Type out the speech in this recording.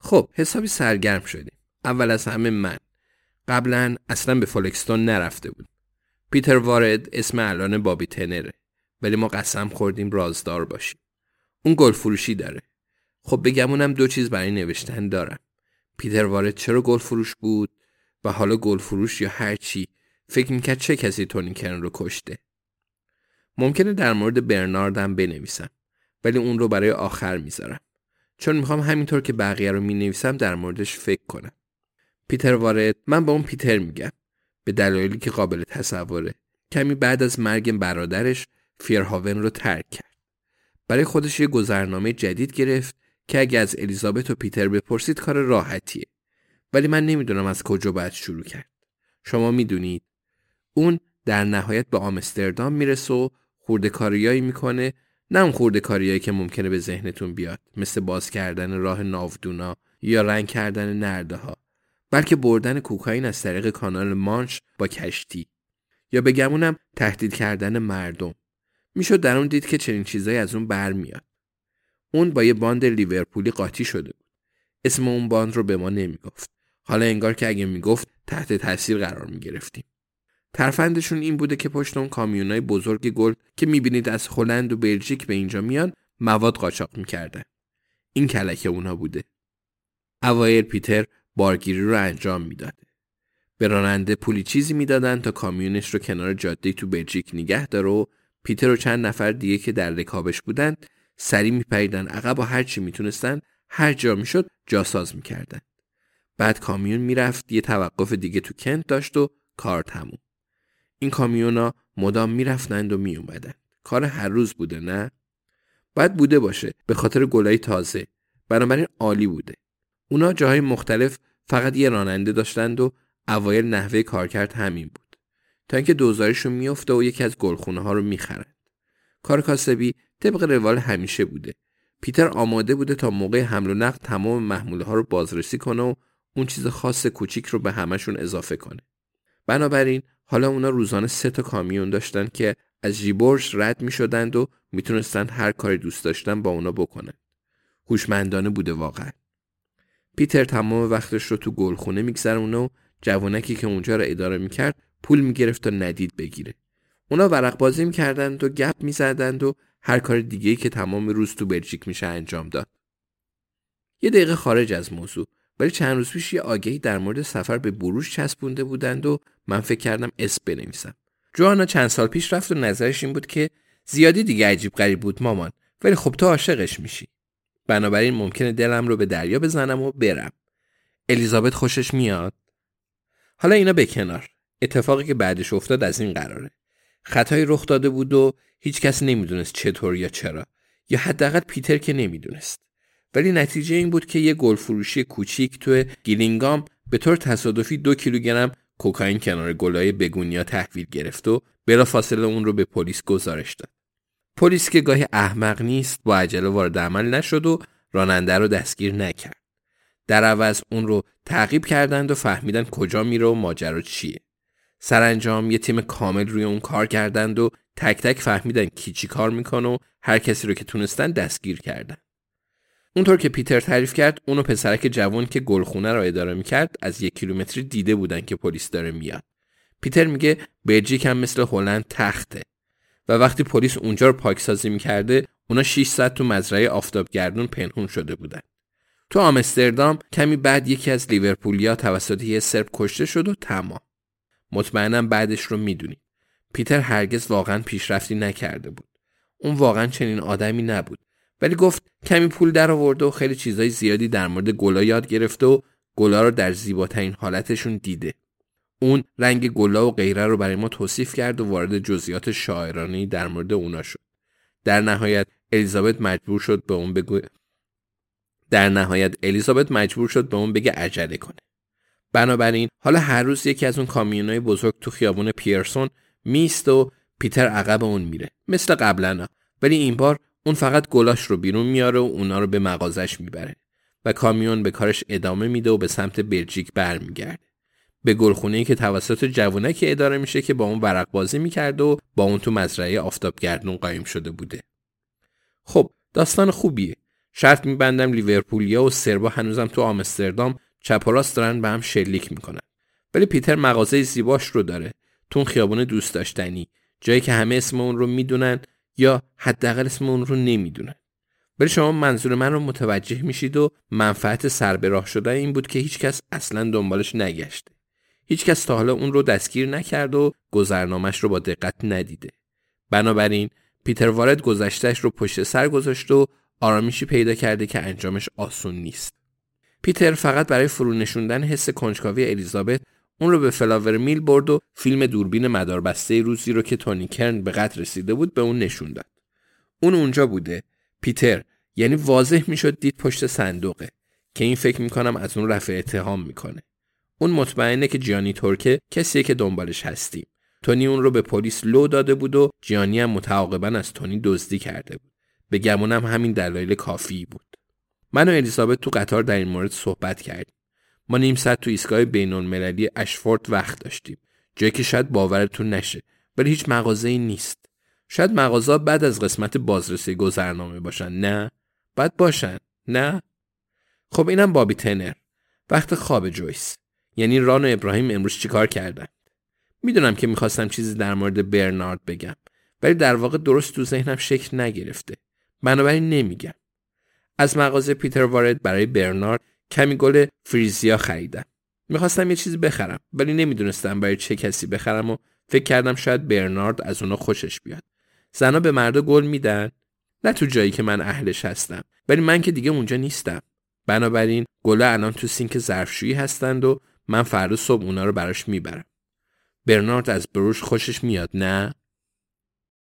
خب حسابی سرگرم شدیم. اول از همه من. قبلا اصلا به فولکستون نرفته بود. پیتر وارد اسم الان بابی تنره. ولی ما قسم خوردیم رازدار باشیم. اون گل فروشی داره. خب بگمونم دو چیز برای نوشتن دارم. پیتر وارد چرا گل فروش بود و حالا گل فروش یا هر چی فکر می‌کرد چه کسی تونی کرن رو کشته. ممکنه در مورد برناردم بنویسم ولی اون رو برای آخر می‌ذارم. چون می‌خوام همینطور که بقیه رو می‌نویسم در موردش فکر کنم. پیتر وارد من با اون پیتر میگم به دلایلی که قابل تصوره. کمی بعد از مرگ برادرش فیرهاون رو ترک کرد. برای خودش یه گذرنامه جدید گرفت که اگه از الیزابت و پیتر بپرسید کار راحتیه. ولی من نمی‌دونم از کجا باید شروع کرد. شما می‌دونید اون در نهایت به آمستردام می‌رسه و خورده کاریایی می‌کنه نه اون خورده کاریایی که ممکنه به ذهنتون بیاد. مثل باز کردن راه ناودونا یا رنگ کردن نرده ها بلکه بردن کوکائین از طریق کانال مانش با کشتی. یا بگمونم تهدید کردن مردم. می‌شد در اون دید که چنین چیزایی از اون برمیاد. اون با یه باند لیورپولی قاطی شده بود. اسم اون باند رو به ما نمی‌گفت. حالا انگار که اگه می‌گفت تحت تاثیر قرار می‌گرفتیم. ترفندشون این بوده که پشت اون کامیونای بزرگ گل که می‌بینید از هلند و بلژیک به اینجا میان مواد قاچاق می‌کردن این کلکه اونا بوده. اوایل پیتر بارگیری رو انجام می‌داده به راننده پولی چیزی می‌دادن تا کامیونش رو کنار جاده تو بلژیک نگه داره و پیتر و چند نفر دیگه که در رکابش بودن سری میپریدن عقب و هر چی می‌تونستن هر جا می‌شد جاساز می‌کردن. بعد کامیون می‌رفت یه توقف دیگه تو کنت داشت و کار تموم. این کامیونا مدام می‌رفتند و میومدند کار هر روز بوده نه؟ باید بوده باشه به خاطر گلای تازه. بنابراین عالی بوده. اونا جاهای مختلف فقط یه راننده داشتند و اوایل نحوه کارکرد همین بود. تا اینکه دوزارشون میفته و یکی از گلخونه ها رو می‌خرند. کار کاسبی طبق روال همیشه بوده. پیتر آماده بوده تا موقع حمل و نقل تمام محموله ها رو بازرسی کنه و اون چیز خاص کوچیک رو به همشون اضافه کنه. بنابراین حالا اونا روزانه سه تا کامیون داشتن که از جیبورش رد می شدند و می‌تونستند هر کاری دوست داشتن با اونا بکنن. هوشمندانه بوده واقعا. پیتر تمام وقتش رو تو گلخونه میگذرونه و جوانکی که اونجا رو اداره می‌کرد پول می‌گرفت تا ندید بگیره. اونا ورق بازی می‌کردند و گپ می‌زدند و هر کار دیگه که تمام روز تو بلژیک میشه انجام داد. یه دقیقه خارج از موضوع ولی چند روز پیش یه آگهی در مورد سفر به بروش چسبونده بودند و من فکر کردم اسم بنویسم. جوانا چند سال پیش رفت و نظرش این بود که زیادی دیگه عجیب غریب بود مامان ولی خب تو عاشقش میشی. بنابراین ممکنه دلم رو به دریا بزنم و برم. الیزابت خوشش میاد؟ حالا اینا به کنار. اتفاقی که بعدش افتاد از این قراره. خطایی رخ داده بود و هیچ کس نمی‌دونست چطور یا چرا. یا حداقل پیتر که نمی‌دونست. ولی نتیجه این بود که یه گل فروشی کوچیک تو گیلینگام به طور تصادفی دو کیلوگرم کوکائین کنار گلای بگونیا تحویل گرفت و فاصله اون رو به پلیس گزارش داد. پلیس که گاهی احمق نیست با عجله وارد عمل نشد و راننده رو دستگیر نکرد. در عوض اون رو تعقیب کردند و فهمیدن کجا میره و ماجرا چیه. سرانجام یه تیم کامل روی اون کار کردند و تک تک فهمیدن کی چی کار می‌کنه و هر کسی رو که تونستن دستگیر کردن. اونطور که پیتر تعریف کرد اونو پسرک جوان که گلخونه را اداره می‌کرد از یک کیلومتری دیده بودن که پلیس داره میاد. پیتر میگه بلژیک هم مثل هلند تخته. و وقتی پلیس اونجا رو پاکسازی می‌کرده اونا 6 ساعت تو مزرعه آفتابگردون پنهون شده بودن. تو آمستردام کمی بعد یکی از لیورپولیا توسط یه سرب کشته شد و تمام. مطمئنم بعدش رو می‌دونید پیتر هرگز واقعا پیشرفتی نکرده بود. اون واقعا چنین آدمی نبود. ولی گفت کمی پول در آورده و خیلی چیزای زیادی در مورد گلا یاد گرفته و گلا رو در زیباترین حالتشون دیده. اون رنگ گلا و غیره رو برای ما توصیف کرد و وارد جزئیات شاعرانه در مورد اونا شد. در نهایت الیزابت مجبور شد به اون بگو در نهایت الیزابت مجبور شد به اون بگه عجله کنه. بنابراین حالا هر روز یکی از اون کامیونای بزرگ تو خیابون پیرسون میست و پیتر عقب اون میره. مثل قبلا ولی این بار اون فقط گلاش رو بیرون میاره و اونا رو به مغازش می‌بره و کامیون به کارش ادامه میده و به سمت بلژیک برمیگرده. به گلخونه که توسط جوونک اداره میشه که با اون ورق بازی می‌کرده و با اون تو مزرعه آفتابگردون قایم شده بوده. خب داستان خوبیه. شرط میبندم لیورپولیا و سربا هنوزم تو آمستردام چپ و راست دارن به هم شلیک می‌کنن. ولی پیتر مغازه زیباش رو داره. تو خیابون دوست داشتنی. جایی که همه اسم اون رو می‌دونن یا حداقل اسم اون رو نمی‌دونن. ولی شما منظور من رو متوجه میشید و منفعت سر به راه شده این بود که هیچکس اصلا دنبالش نگشته. هیچکس تا حالا اون رو دستگیر نکرد و گذرنامش رو با دقت ندیده. بنابراین پیتر وارد گذشتهش رو پشت سر گذاشت و آرامیشی پیدا کرده که انجامش آسون نیست. پیتر فقط برای فرو نشوندن حس کنجکاوی الیزابت اون رو به فلاور میل برد و فیلم دوربین مداربسته روزی رو که تونی کرن به قتل رسیده بود به اون نشون داد. اون اونجا بوده. پیتر یعنی واضح می‌شد دید پشت صندوقه که این فکر می‌کنم از اون رفع اتهام می‌کنه. اون مطمئنه که جیانی ترکه کسیه که دنبالش هستیم. تونی اون رو به پلیس لو داده بود و جیانی هم متعاقبا از تونی دزدی کرده بود. به گمونم همین دلایل کافی بود. من و الیزابت تو قطار در این مورد صحبت کردیم. ما نیم ساعت تو ایستگاه بین‌المللی اشفورد وقت داشتیم. جایی که شاید باورتون نشه ولی هیچ مغازه ای نیست. شاید مغازه بعد از قسمت بازرسی گذرنامه باشن نه؟ بعد باشن نه؟ خب اینم بابی تنر. وقت خواب جویس. یعنی ران و ابراهیم امروز چیکار کردن؟ می‌دونم که می‌خواستم چیزی در مورد برنارد بگم ولی در واقع درست تو ذهنم شکل نگرفته. بنابراین نمیگم. از مغازه پیتر وارد برای برنارد کمی گل فریزیا خریدم. می‌خواستم یه چیزی بخرم ولی نمی‌دونستم برای چه کسی بخرم و فکر کردم شاید برنارد از اونا خوشش بیاد. زنا به مردا گل میدن؟ نه تو جایی که من اهلش هستم ولی من که دیگه اونجا نیستم. بنابراین گله الان تو سینک ظرفشویی هستند و من فردا صبح اونا رو براش می‌برم. برنارد از بروش خوشش میاد نه؟